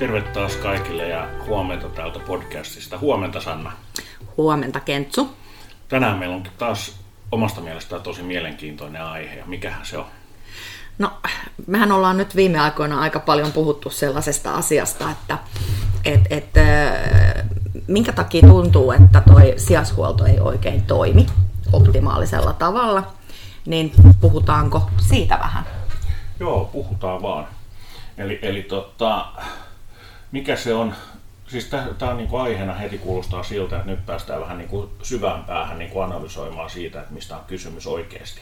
Terve taas kaikille ja huomenta täältä podcastista. Huomenta Sanna. Huomenta Kentsu. Tänään meillä onkin taas omasta mielestä tosi mielenkiintoinen aihe ja mikähän se on? No, mehän ollaan nyt viime aikoina aika paljon puhuttu sellaisesta asiasta, että et, et, minkä takia tuntuu, että toi sijaishuolto ei oikein toimi optimaalisella tavalla, niin puhutaanko siitä vähän? Joo, puhutaan vaan. Eli, eli tota, mikä se on, siis tämä on niinku aiheena heti kuulostaa siltä, että nyt päästään vähän niinku syvään päähän niinku analysoimaan siitä, että mistä on kysymys oikeasti.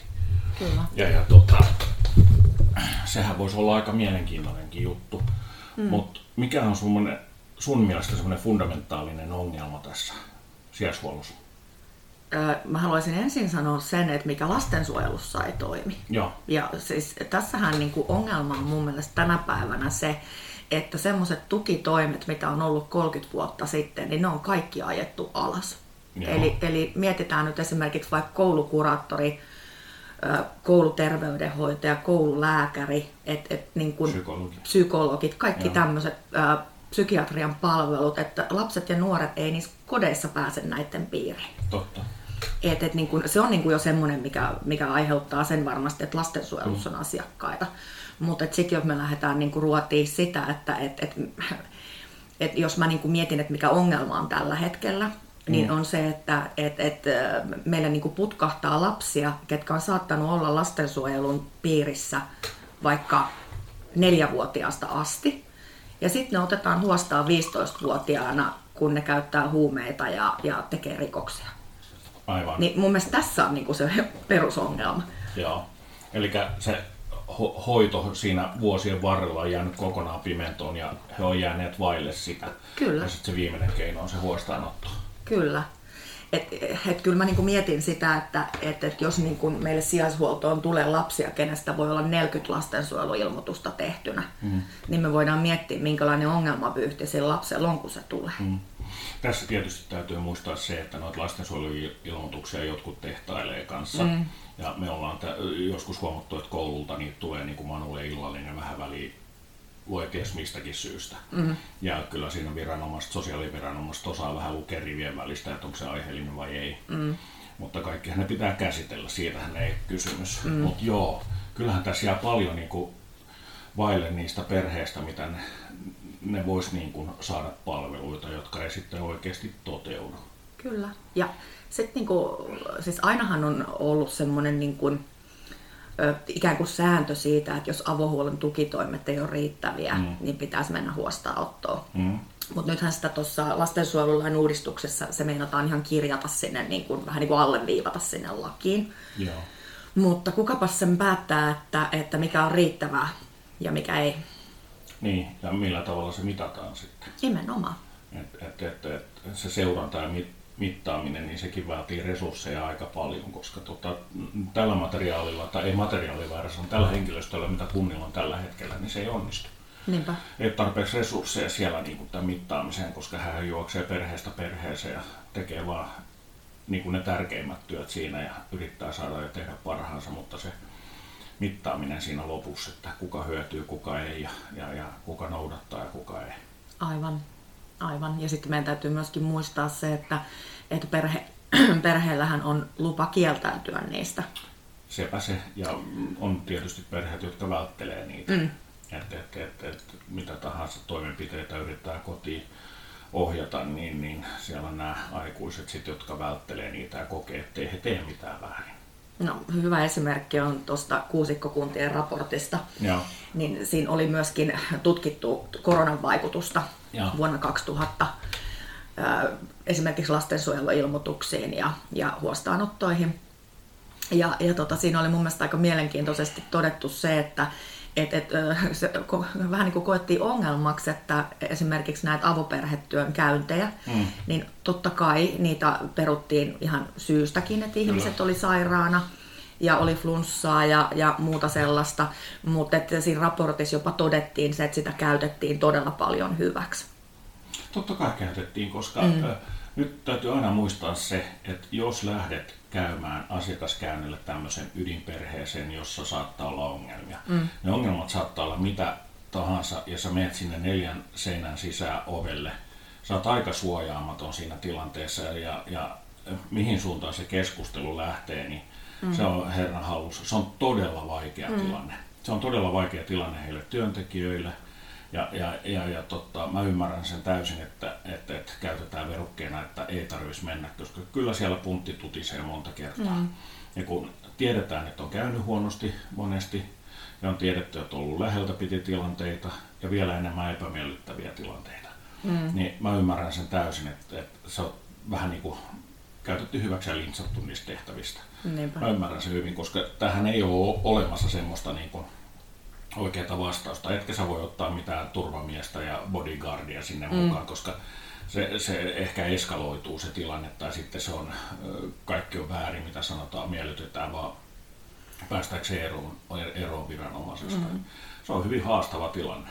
Kyllä. Ja, ja tota, sehän voisi olla aika mielenkiintoinenkin juttu. Mm. Mutta mikä on sun, sun mielestä semmoinen fundamentaalinen ongelma tässä sijaishuollossa? Mä haluaisin ensin sanoa sen, että mikä lastensuojelussa ei toimi. Joo. Ja siis tässähän niin kuin ongelma on mun mielestä tänä päivänä se, että semmoiset tukitoimet, mitä on ollut 30 vuotta sitten, niin ne on kaikki ajettu alas. Eli, eli mietitään nyt esimerkiksi vaikka koulukuraattori, kouluterveydenhoitaja, koululääkäri, et, et niin kuin Psykologit. psykologit, kaikki tämmöiset psykiatrian palvelut, että lapset ja nuoret ei niissä kodeissa pääse näiden piiriin. Totta. Et, et niin kuin, se on niin kuin jo semmoinen, mikä, mikä aiheuttaa sen varmasti, että lastensuojelussa on mm. asiakkaita. Mutta sitten jos me lähdetään niin kuin ruotiin sitä, että et, et, et jos mä niin kuin mietin, että mikä ongelma on tällä hetkellä, niin mm. on se, että et, et, meillä niin kuin putkahtaa lapsia, ketkä on saattanut olla lastensuojelun piirissä vaikka neljävuotiaasta asti. Ja sitten ne otetaan huostaan 15-vuotiaana, kun ne käyttää huumeita ja, ja tekee rikoksia. Aivan. Niin mun mielestä tässä on niinku se perusongelma. Joo. Eli se ho- hoito siinä vuosien varrella on jäänyt kokonaan pimentoon ja he on jääneet vaille sitä. Kyllä. Ja sitten se viimeinen keino on se huostaanotto. Kyllä. Et, et kyllä mä niinku mietin sitä, että et, et jos niinku meille sijaishuoltoon tulee lapsia, kenestä voi olla 40 lastensuojeluilmoitusta tehtynä, mm. niin me voidaan miettiä, minkälainen ongelmavyyhti sillä lapsella on, kun se tulee. Mm. Tässä tietysti täytyy muistaa se, että noita lastensuojeluilmoituksia jotkut tehtailee kanssa. Mm. Ja me ollaan t- joskus huomattu, että koululta niitä tulee niin kuin Manulle illallinen vähän väliin lue ties mistäkin syystä. Mm. Ja kyllä siinä viranomaiset, sosiaaliviranomaiset osaa vähän lukea rivien välistä, että onko se aiheellinen vai ei. Mm. Mutta kaikkihan ne pitää käsitellä, siitähän ei kysymys. Mm. Mutta joo, kyllähän tässä jää paljon niin kuin vaille niistä perheistä, mitä ne, ne vois niin kuin saada palveluita, jotka ei sitten oikeasti toteudu. Kyllä. Ja sitten niin kuin, siis ainahan on ollut semmoinen niin kuin, ikään kuin sääntö siitä, että jos avohuollon tukitoimet ei ole riittäviä, mm. niin pitäisi mennä huostaanottoon. Mm. Mutta nythän sitä tuossa lastensuojelulain uudistuksessa se meinataan ihan kirjata sinne, niin kuin, vähän niin kuin alleviivata sinne lakiin. Joo. Mutta kukapas sen päättää, että, että mikä on riittävää ja mikä ei. Niin, ja millä tavalla se mitataan sitten? Nimenomaan. Et, et, et, et, se seuranta ja mit, mittaaminen, niin sekin vaatii resursseja aika paljon, koska tota, tällä materiaalilla, tai ei materiaaliväärässä, on tällä henkilöstöllä, mitä kunnilla on tällä hetkellä, niin se ei onnistu. Niinpä. Ei ole tarpeeksi resursseja siellä niin kuin tämän mittaamiseen, koska hän juoksee perheestä perheeseen ja tekee vaan niin kuin ne tärkeimmät työt siinä ja yrittää saada ja tehdä parhaansa, mutta se mittaaminen siinä lopussa, että kuka hyötyy, kuka ei ja, ja, ja kuka noudattaa ja kuka ei. Aivan. Aivan. Ja sitten meidän täytyy myöskin muistaa se, että, että perhe, perheellähän on lupa kieltäytyä niistä. Sepä se. Ja on tietysti perheet, jotka välttelee niitä. Mm. Että et, et, et, mitä tahansa toimenpiteitä yrittää kotiin ohjata, niin, niin siellä on nämä aikuiset, sit, jotka välttelee niitä ja kokee, ettei he tee mitään väärin. No, hyvä esimerkki on tuosta kuusikkokuntien raportista. Joo. Niin siinä oli myöskin tutkittu koronan vaikutusta Joo. vuonna 2000 esimerkiksi lastensuojeluilmoituksiin ja, ja huostaanottoihin. Ja, ja tota, siinä oli mun mielestä aika mielenkiintoisesti todettu se, että et, et, se ko, vähän niin kuin koettiin ongelmaksi, että esimerkiksi näitä avoperhetyön käyntejä, mm. niin totta kai niitä peruttiin ihan syystäkin, että ihmiset Kyllä. oli sairaana ja oli flunssaa ja, ja muuta sellaista, mutta että siinä raportissa jopa todettiin se, että sitä käytettiin todella paljon hyväksi. Totta kai käytettiin, koska mm. nyt täytyy aina muistaa se, että jos lähdet käymään asiakaskäynnille tämmöisen ydinperheeseen, jossa saattaa olla ongelmia. Mm. Ne ongelmat saattaa olla mitä tahansa ja sä menet sinne neljän seinän sisään ovelle, sä oot aika suojaamaton siinä tilanteessa ja, ja mihin suuntaan se keskustelu lähtee, niin mm. se on herran hallussa. Se on todella vaikea mm. tilanne. Se on todella vaikea tilanne heille työntekijöille. Ja, ja, ja, ja totta, mä ymmärrän sen täysin, että, että, että käytetään verukkeena, että ei tarvitsisi mennä, koska kyllä siellä puntti tutisee monta kertaa. Mm. Ja kun tiedetään, että on käynyt huonosti monesti, ja on tiedetty, että on ollut läheltä piti tilanteita ja vielä enemmän epämiellyttäviä tilanteita, mm. niin mä ymmärrän sen täysin, että, että se on vähän niin kuin käytetty hyväksi ja lintsattu niistä tehtävistä. Niinpä. Mä ymmärrän sen hyvin, koska tähän ei ole olemassa semmoista niin kuin oikeaa vastausta. Etkä sä voi ottaa mitään turvamiestä ja bodyguardia sinne mm. mukaan, koska se, se ehkä eskaloituu se tilanne tai sitten se on, kaikki on väärin, mitä sanotaan, miellytetään vaan päästäkseen eroon, eroon viranomaisesta. Mm. Se on hyvin haastava tilanne.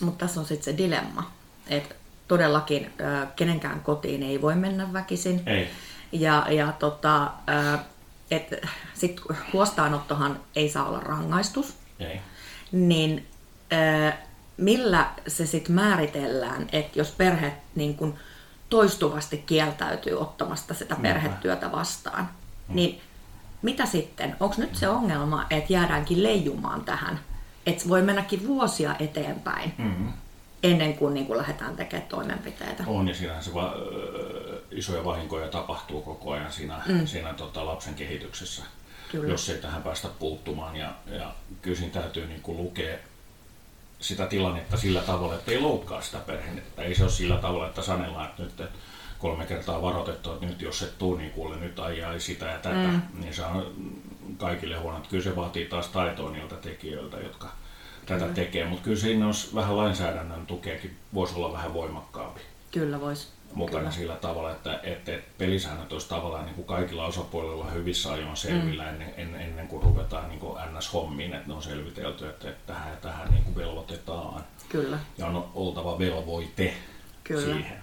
Mutta tässä on sitten se dilemma, että todellakin kenenkään kotiin ei voi mennä väkisin. Ei. Ja, ja tota, että sit huostaanottohan ei saa olla rangaistus. Ei. Niin millä se sitten määritellään, että jos perhe niin kun toistuvasti kieltäytyy ottamasta sitä perhetyötä vastaan, mm. niin mitä sitten? Onko nyt se ongelma, että jäädäänkin leijumaan tähän? Että voi mennäkin vuosia eteenpäin mm-hmm. ennen kuin, niin kuin lähdetään tekemään toimenpiteitä. On, ja siinähän se va- isoja vahinkoja tapahtuu koko ajan siinä, mm. siinä tota, lapsen kehityksessä, kyllä. jos ei tähän päästä puuttumaan. Ja, ja kyllä siinä täytyy niin kuin lukea sitä tilannetta sillä tavalla, että ei loukkaa sitä perhettä. Ei se ole sillä tavalla, että sanellaan, että nyt kolme kertaa varoitettu, että nyt jos et tuu, niin kuule nyt ajaa sitä ja tätä, mm. niin se on kaikille huono. Kyllä se vaatii taas taitoa niiltä tekijöiltä, jotka kyllä. tätä tekee, mutta kyllä siinä olisi vähän lainsäädännön tukeakin, voisi olla vähän voimakkaampi. Kyllä voisi. Mukana kyllä. sillä tavalla, että, että pelisäännöt olisi tavallaan niin kuin kaikilla osapuolilla hyvissä ajoin selvillä mm. ennen, ennen, ennen kuin ruvetaan niin kuin NS-hommiin, että ne on selvitelty, että, että tähän ja tähän niin kuin velvoitetaan. Kyllä. Ja on oltava velvoite Kyllä. siihen.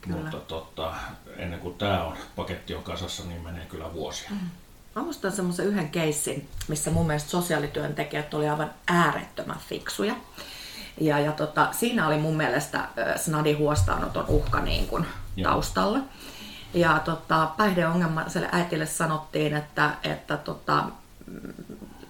Kyllä. Mutta totta, ennen kuin tämä on, paketti on kasassa, niin menee kyllä vuosia. Mm. Mä muistan semmoisen yhden keissin, missä mun mielestä sosiaalityöntekijät oli aivan äärettömän fiksuja. Ja, ja tota, siinä oli mun mielestä snadi huostaanoton uhka niin kuin taustalla. Ja tota, päihdeongelmaiselle äitille sanottiin, että, että tota, mm,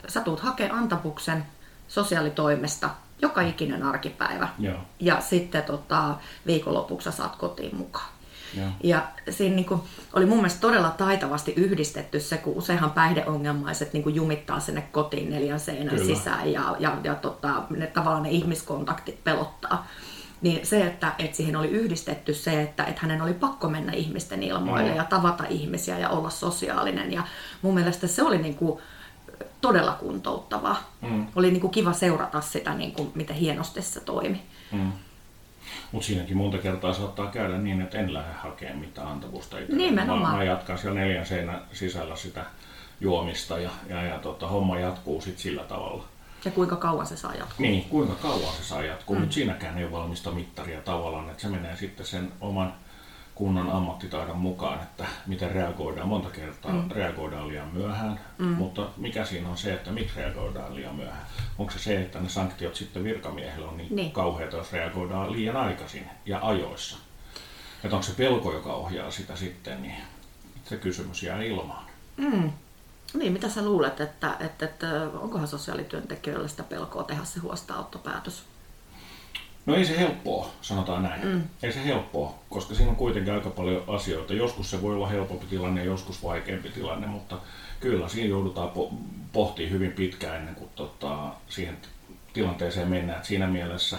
sä tuut hakemaan antapuksen sosiaalitoimesta joka ikinen arkipäivä. Joo. Ja sitten tota, viikonlopuksi saat kotiin mukaan. Joo. Ja siinä niin kuin, oli mun mielestä todella taitavasti yhdistetty se, kun useinhan päihdeongelmaiset niin kuin jumittaa sinne kotiin neljän seinän Kyllä. sisään ja, ja, ja tota, ne, tavallaan ne ihmiskontaktit pelottaa. Niin se, että, että siihen oli yhdistetty se, että, että hänen oli pakko mennä ihmisten ilmoille ja tavata ihmisiä ja olla sosiaalinen. Ja mun mielestä se oli niin kuin, todella kuntouttavaa. Mm. Oli niin kuin kiva seurata sitä, niin kuin, miten hienosti se toimi. Mm. Mutta siinäkin monta kertaa saattaa käydä niin, että en lähde hakemaan mitään antavusta Nimenomaan. Mä, mä jatkan siellä neljän seinän sisällä sitä juomista ja, ja, ja tota, homma jatkuu sitten sillä tavalla. Ja kuinka kauan se saa jatkuu? Niin, kuinka kauan se saa jatkuu. Mm. Nyt siinäkään ei ole valmista mittaria tavallaan, että se menee sitten sen oman kunnan ammattitaidon mukaan, että miten reagoidaan. Monta kertaa mm. reagoidaan liian myöhään, mm. mutta mikä siinä on se, että miksi reagoidaan liian myöhään? Onko se se, että ne sanktiot sitten virkamiehellä on niin, niin. kauheita, jos reagoidaan liian aikaisin ja ajoissa? Että onko se pelko, joka ohjaa sitä sitten, niin se kysymys jää ilmaan. Mm. Niin, mitä sä luulet, että, että, että onkohan sosiaalityöntekijöillä sitä pelkoa tehdä se huostaanottopäätös? No ei se helppoa, sanotaan näin. Mm. Ei se helppoa, koska siinä on kuitenkin aika paljon asioita. Joskus se voi olla helpompi tilanne, joskus vaikeampi tilanne, mutta kyllä siinä joudutaan po- pohtimaan hyvin pitkään ennen kuin tota, siihen tilanteeseen mennään. Et siinä mielessä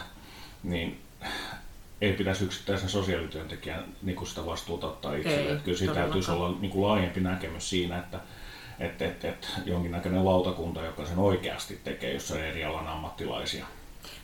niin ei pitäisi yksittäisen sosiaalityöntekijän niin kuin sitä vastuuta ottaa itselleen. Kyllä siinä täytyisi olla niin kuin laajempi näkemys siinä, että että, että, että jonkinnäköinen lautakunta, joka sen oikeasti tekee, jossa on eri alan ammattilaisia.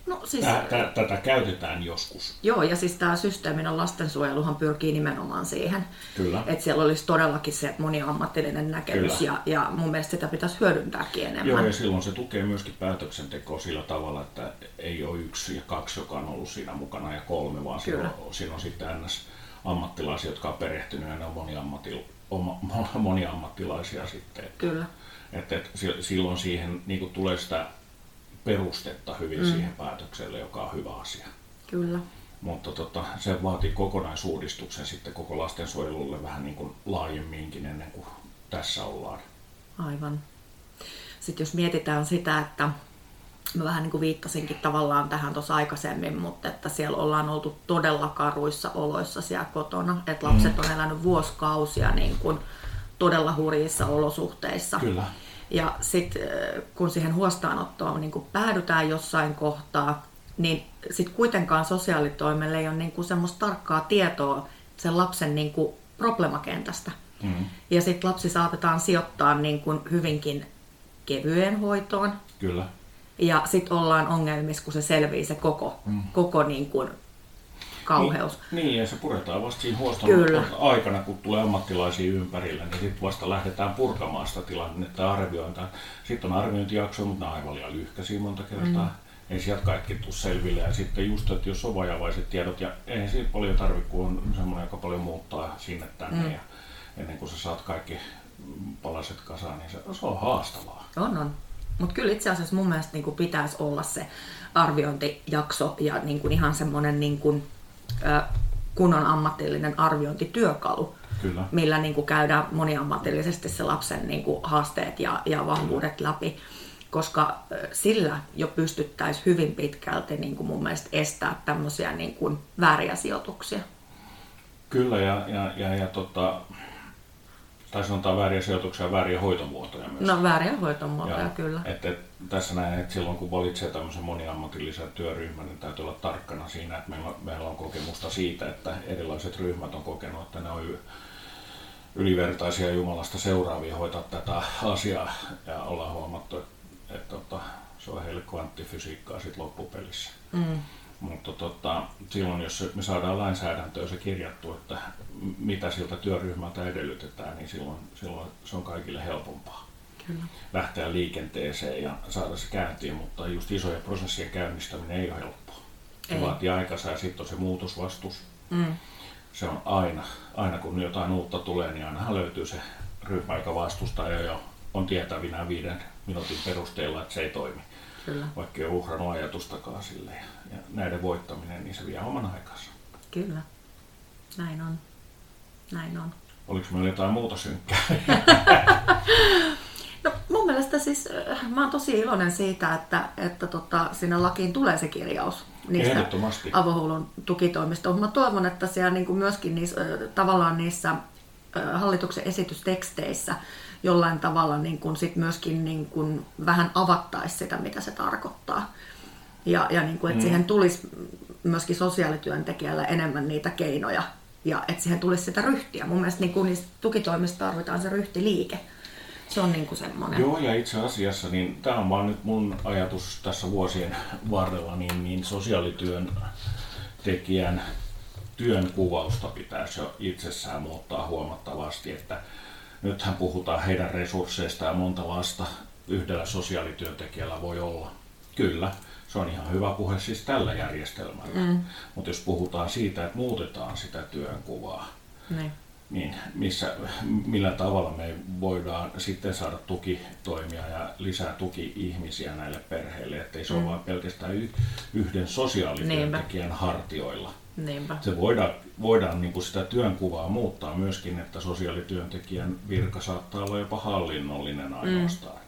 No, siis, tätä, tätä käytetään joskus. Joo, ja siis tämä systeeminen lastensuojeluhan pyrkii nimenomaan siihen. Kyllä. Että siellä olisi todellakin se moniammatillinen näkemys, ja, ja mun mielestä sitä pitäisi hyödyntääkin enemmän. Joo, ja silloin se tukee myöskin päätöksentekoa sillä tavalla, että ei ole yksi ja kaksi, joka on ollut siinä mukana, ja kolme, vaan Kyllä. siinä on, siinä on sitten ns. ammattilaisia, jotka on perehtynyt, ja ne on moniammati, moniammattilaisia sitten. Kyllä. Että, että silloin siihen niin tulee sitä perustetta hyvin mm. siihen päätökselle, joka on hyvä asia. Kyllä. Mutta tota, se vaatii kokonaisuudistuksen sitten koko lastensuojelulle vähän niin kuin laajemminkin ennen kuin tässä ollaan. Aivan. Sitten jos mietitään sitä, että mä vähän niin kuin viittasinkin tavallaan tähän tuossa aikaisemmin, mutta että siellä ollaan oltu todella karuissa oloissa siellä kotona, että lapset mm. on elänyt vuosikausia niin kuin todella hurjissa olosuhteissa. Kyllä. Ja sitten kun siihen huostaanottoon niin kuin päädytään jossain kohtaa, niin sitten kuitenkaan sosiaalitoimelle ei ole niin kuin semmoista tarkkaa tietoa sen lapsen niin kuin problemakentästä. Mm. Ja sitten lapsi saatetaan sijoittaa niin kuin hyvinkin kevyeen hoitoon. Kyllä. Ja sitten ollaan ongelmissa, kun se selvii se koko, mm. koko niin kuin kauheus. Niin, niin, ja se puretaan vasta siinä huoston aikana, kun tulee ammattilaisia ympärillä, niin sitten vasta lähdetään purkamaan sitä tilannetta ja arviointaan. Sitten on arviointijakso, mutta nämä on aivan liian lyhkäisiä monta kertaa. Mm. Ei sieltä kaikki tule selville. Ja sitten just, että jos on vajavaiset tiedot, ja ei siitä paljon tarvitse, kun on semmoinen, joka paljon muuttaa sinne tänne. Mm. Ja ennen kuin sä saat kaikki palaset kasaan, niin se, se on haastavaa. On, on. Mutta kyllä itse asiassa mun mielestä niin pitäisi olla se arviointijakso ja niin kuin ihan semmoinen niin kuin, kunnon ammatillinen arviointityökalu, Kyllä. millä niin kuin käydään moniammatillisesti se lapsen niin kuin haasteet ja, ja vahvuudet Kyllä. läpi. Koska sillä jo pystyttäisiin hyvin pitkälti niin kuin mun mielestä estää tämmöisiä niin kuin vääriä sijoituksia. Kyllä, ja, ja, ja, ja tota, tai sanotaan vääriä sijoituksia ja vääriä hoitomuotoja myös. No vääriä hoitomuotoja, ja, kyllä. Että, et, tässä näen, että silloin kun valitsee tämmöisen moniammatillisen työryhmän, niin täytyy olla tarkkana siinä, että meillä, meillä on kokemusta siitä, että erilaiset ryhmät on kokenut, että ne on ylivertaisia Jumalasta seuraavia hoitaa tätä asiaa ja ollaan huomattu, että, että, että tota, se on heille kvanttifysiikkaa sitten loppupelissä. Mm. Mutta tota, silloin, jos me saadaan lainsäädäntöön se kirjattu, että mitä siltä työryhmältä edellytetään, niin silloin, silloin se on kaikille helpompaa. Kyllä. lähteä liikenteeseen ja saada se käyntiin, mutta just isoja prosessien käynnistäminen ei ole helppoa. Se ei. vaatii aikansa ja sitten on se muutosvastus. Mm. Se on aina, aina kun jotain uutta tulee, niin aina löytyy se ryhmä, joka vastustaa ja jo on tietävinä viiden minuutin perusteella, että se ei toimi. Kyllä. Vaikka ei ole uhrannut ajatustakaan sille. Ja näiden voittaminen, niin se vie oman aikansa. Kyllä, näin on. Näin on. Oliko meillä jotain muuta synkkää? no mun mielestä siis, äh, mä oon tosi iloinen siitä, että, että tota, sinne lakiin tulee se kirjaus niistä avohuollon tukitoimista. Mä toivon, että siellä niin kuin myöskin niissä, äh, tavallaan niissä äh, hallituksen esitysteksteissä jollain tavalla niin kuin sit myöskin niin kuin vähän avattaisi sitä, mitä se tarkoittaa. Ja, ja niin kuin, että mm. siihen tulisi myöskin sosiaalityöntekijällä enemmän niitä keinoja ja että siihen tulisi sitä ryhtiä. Mun mielestä niin kuin niistä tukitoimista tarvitaan se ryhtiliike. Se on niin kuin semmoinen. Joo, ja itse asiassa, niin tämä on vaan nyt mun ajatus tässä vuosien varrella, niin, niin sosiaalityön tekijän työn kuvausta pitäisi jo itsessään muuttaa huomattavasti, että nythän puhutaan heidän resursseista ja monta lasta yhdellä sosiaalityöntekijällä voi olla. Kyllä, se on ihan hyvä puhe siis tällä järjestelmällä. Mm. Mutta jos puhutaan siitä, että muutetaan sitä työnkuvaa, niin. niin missä, millä tavalla me voidaan sitten saada tukitoimia ja lisää tuki-ihmisiä näille perheille, ettei se mm. ole vain pelkästään yhden sosiaalityöntekijän Niinpä. hartioilla. Niinpä. Se voidaan, voidaan niin kuin sitä työnkuvaa muuttaa myöskin, että sosiaalityöntekijän virka saattaa olla jopa hallinnollinen ainoastaan. Mm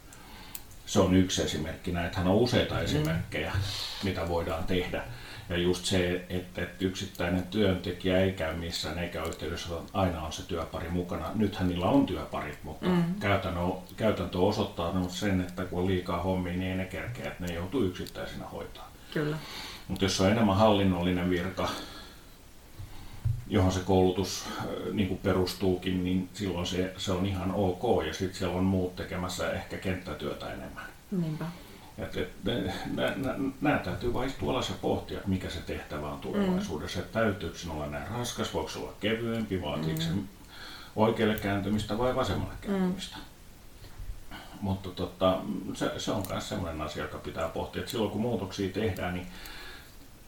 se on yksi esimerkki. Näitähän on useita mm. esimerkkejä, mm. mitä voidaan tehdä. Ja just se, että, että yksittäinen työntekijä ei käy missään eikä yhteydessä, aina on se työpari mukana. Nythän niillä on työparit, mutta mm. käytäntö, käytäntö osoittaa sen, että kun on liikaa hommia, niin ei ne kerkeä, että ne joutuu yksittäisinä hoitaa. Kyllä. Mutta jos on enemmän hallinnollinen virka, johon se koulutus niin kuin perustuukin, niin silloin se, se on ihan ok ja sitten siellä on muut tekemässä ehkä kenttätyötä enemmän. Niinpä. Et, et, nämä täytyy vain istua alas ja pohtia, että mikä se tehtävä on tulevaisuudessa. Mm. Että täytyykö se olla näin raskas, voiko se olla kevyempi, vaatiiko mm. se oikealle kääntymistä vai vasemmalle mm. kääntymistä. Mm. Mutta tota, se, se on myös sellainen asia, joka pitää pohtia, että silloin kun muutoksia tehdään, niin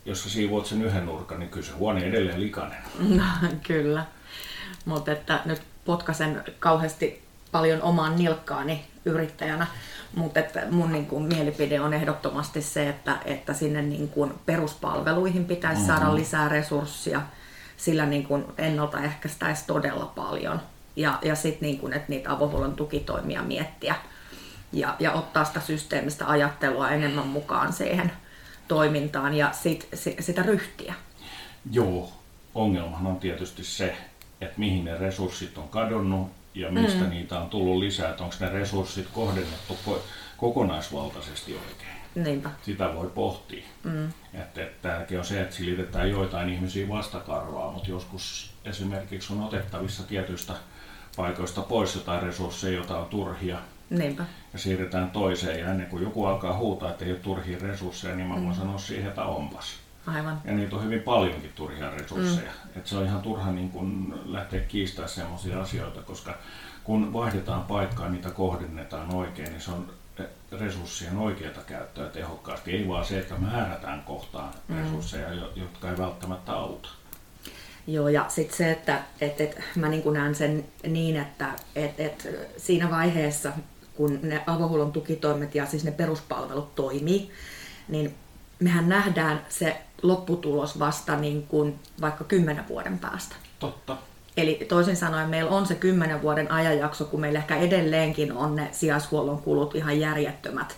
jos sä siivoat sen yhden nurkan, niin kyllä se huone edelleen likainen. No, kyllä. Mutta että nyt potkasen kauheasti paljon omaan nilkkaani yrittäjänä. Mutta mun niin kuin, mielipide on ehdottomasti se, että, että sinne niin kuin, peruspalveluihin pitäisi mm-hmm. saada lisää resursseja, sillä niin kuin, ennaltaehkäistäisi todella paljon. Ja, ja sitten niin että niitä avohuollon tukitoimia miettiä ja, ja ottaa sitä systeemistä ajattelua enemmän mukaan siihen toimintaan ja sit, sit, sitä ryhtiä. Joo, ongelmahan on tietysti se, että mihin ne resurssit on kadonnut ja mistä mm. niitä on tullut lisää, että onko ne resurssit kohdennettu kokonaisvaltaisesti oikein. Niinpä. Sitä voi pohtia. Mm. Että, että tärkeä on se, että silitetään joitain ihmisiä vastakarvaa, mutta joskus esimerkiksi on otettavissa tietyistä paikoista pois jotain resursseja, joita on turhia. Niinpä. Ja siirretään toiseen ja ennen kuin joku alkaa huutaa, että ei ole turhia resursseja, niin mä voin mm. sanoa siihen, että onpas. Aivan. Ja niitä on hyvin paljonkin turhia resursseja. Mm. Et se on ihan turha niin kun lähteä kiistämään sellaisia asioita, koska kun vaihdetaan paikkaa, niitä kohdennetaan oikein, niin se on resurssien oikeata käyttöä tehokkaasti. Ei vaan se, että määrätään kohtaan mm. resursseja, jotka ei välttämättä auta. Joo, ja sitten se, että et, et, mä niin näen sen niin, että et, et, siinä vaiheessa, kun ne avohuollon tukitoimet ja siis ne peruspalvelut toimii, niin mehän nähdään se lopputulos vasta niin kuin vaikka kymmenen vuoden päästä. Totta. Eli toisin sanoen meillä on se kymmenen vuoden ajanjakso, kun meillä ehkä edelleenkin on ne sijaishuollon kulut ihan järjettömät.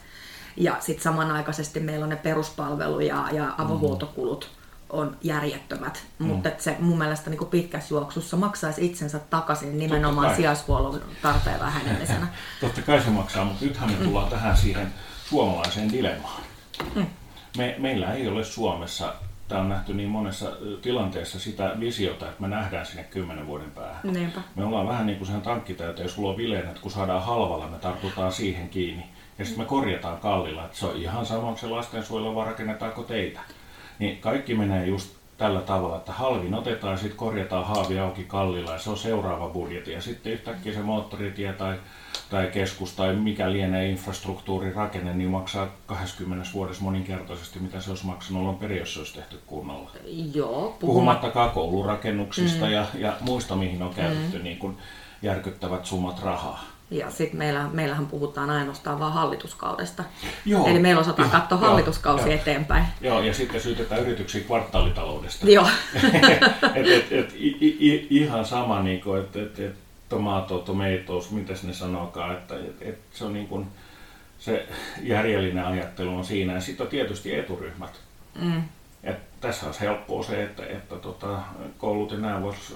Ja sitten samanaikaisesti meillä on ne peruspalvelu- ja, ja avohuoltokulut on järjettömät. Mm. Mutta se mun mielestä niin pitkässä juoksussa maksaisi itsensä takaisin nimenomaan sijaishuollon tarpeen vähenemisenä. Totta kai se maksaa, mutta nythän me tullaan mm. tähän siihen suomalaiseen dilemmaan. Mm. Me, meillä ei ole Suomessa tämä on nähty niin monessa tilanteessa sitä visiota, että me nähdään sinne kymmenen vuoden päähän. Niinpä. Me ollaan vähän niin kuin sen tankkitäyteen, jos sulla on vileen, että kun saadaan halvalla, me tartutaan siihen kiinni. Ja sitten me korjataan kallilla, että se on ihan sama, onko se lastensuojelu vai rakennetaanko teitä. Niin kaikki menee just tällä tavalla, että halvin otetaan ja sitten korjataan haavi auki kallilla ja se on seuraava budjetti. Ja sitten yhtäkkiä se moottoritie tai tai keskus tai mikä lienee infrastruktuurin rakenne, niin maksaa 20 vuodessa moninkertaisesti, mitä se olisi maksanut on peri, jos se olisi tehty kunnolla. Joo, Puhumattakaan koulurakennuksista mm. ja, ja muista, mihin on käytetty mm. niin kuin järkyttävät summat rahaa. Ja sitten meillä, meillähän puhutaan ainoastaan vain hallituskaudesta. Joo. Eli meillä osataan katsoa joo, hallituskausi joo. eteenpäin. Joo, ja sitten syytetään yrityksiä kvartaalitaloudesta. Joo. et, et, et, i, i, ihan sama, niin että et, et, tomato, tomatoes, mitä ne sanokaan, että, että, että se on niin kuin, se järjellinen ajattelu on siinä. Ja sitten on tietysti eturyhmät. Mm. Et tässä olisi helppoa se, että, että tota, koulut ja nämä vois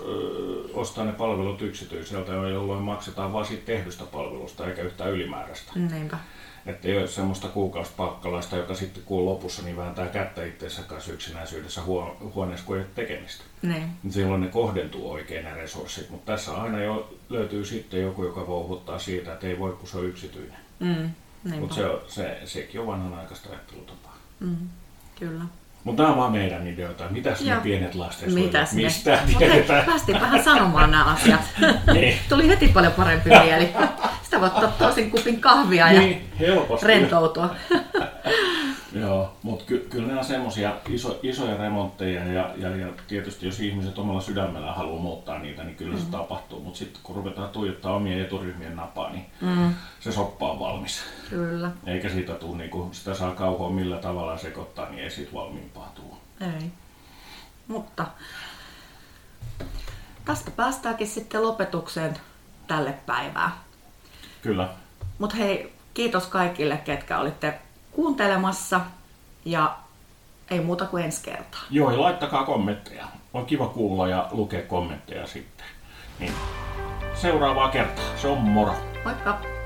ostaa ne palvelut yksityiseltä, jolloin maksetaan vain siitä tehdystä palvelusta eikä yhtään ylimääräistä. Niinpä. Että ei ole semmoista kuukausipakkalaista, joka sitten kuun lopussa niin vääntää kättä itseensä kanssa yksinäisyydessä huoneessa, kun ei ole tekemistä. Niin. Silloin ne kohdentuu oikein ne resurssit, mutta tässä aina jo löytyy sitten joku, joka vouhuttaa siitä, että ei voi, kun se on yksityinen. Mm, mutta se, se, sekin on vanhanaikaista ajattelutapaa. Mm, kyllä. Mutta nämä on vaan meidän ideoita. Mitäs ne pienet lasten Mitäs ne? Mistä tiedetään? Päästiin vähän sanomaan nämä asiat. niin. Tuli heti paljon parempi mieli. Sitä voi ottaa tosin kupin kahvia ja niin, rentoutua. Joo, mutta ky- kyllä ne on semmoisia iso, isoja remontteja ja, ja, ja tietysti jos ihmiset omalla sydämellä haluaa muuttaa niitä, niin kyllä mm. se tapahtuu. Mutta sitten kun ruvetaan tuijottaa omien eturyhmien napaa, niin mm. se soppa on valmis. Kyllä. Eikä siitä tule, niin kun sitä saa kauhoa millä tavalla sekoittaa, niin ei siitä valmiimpaa tuo. Ei. Mutta tästä päästäänkin sitten lopetukseen tälle päivää. Kyllä. Mutta hei, kiitos kaikille, ketkä olitte kuuntelemassa ja ei muuta kuin ensi kertaa. Joo, ja laittakaa kommentteja. On kiva kuulla ja lukea kommentteja sitten. Niin. Seuraavaa kertaa. Se on moro. Moikka!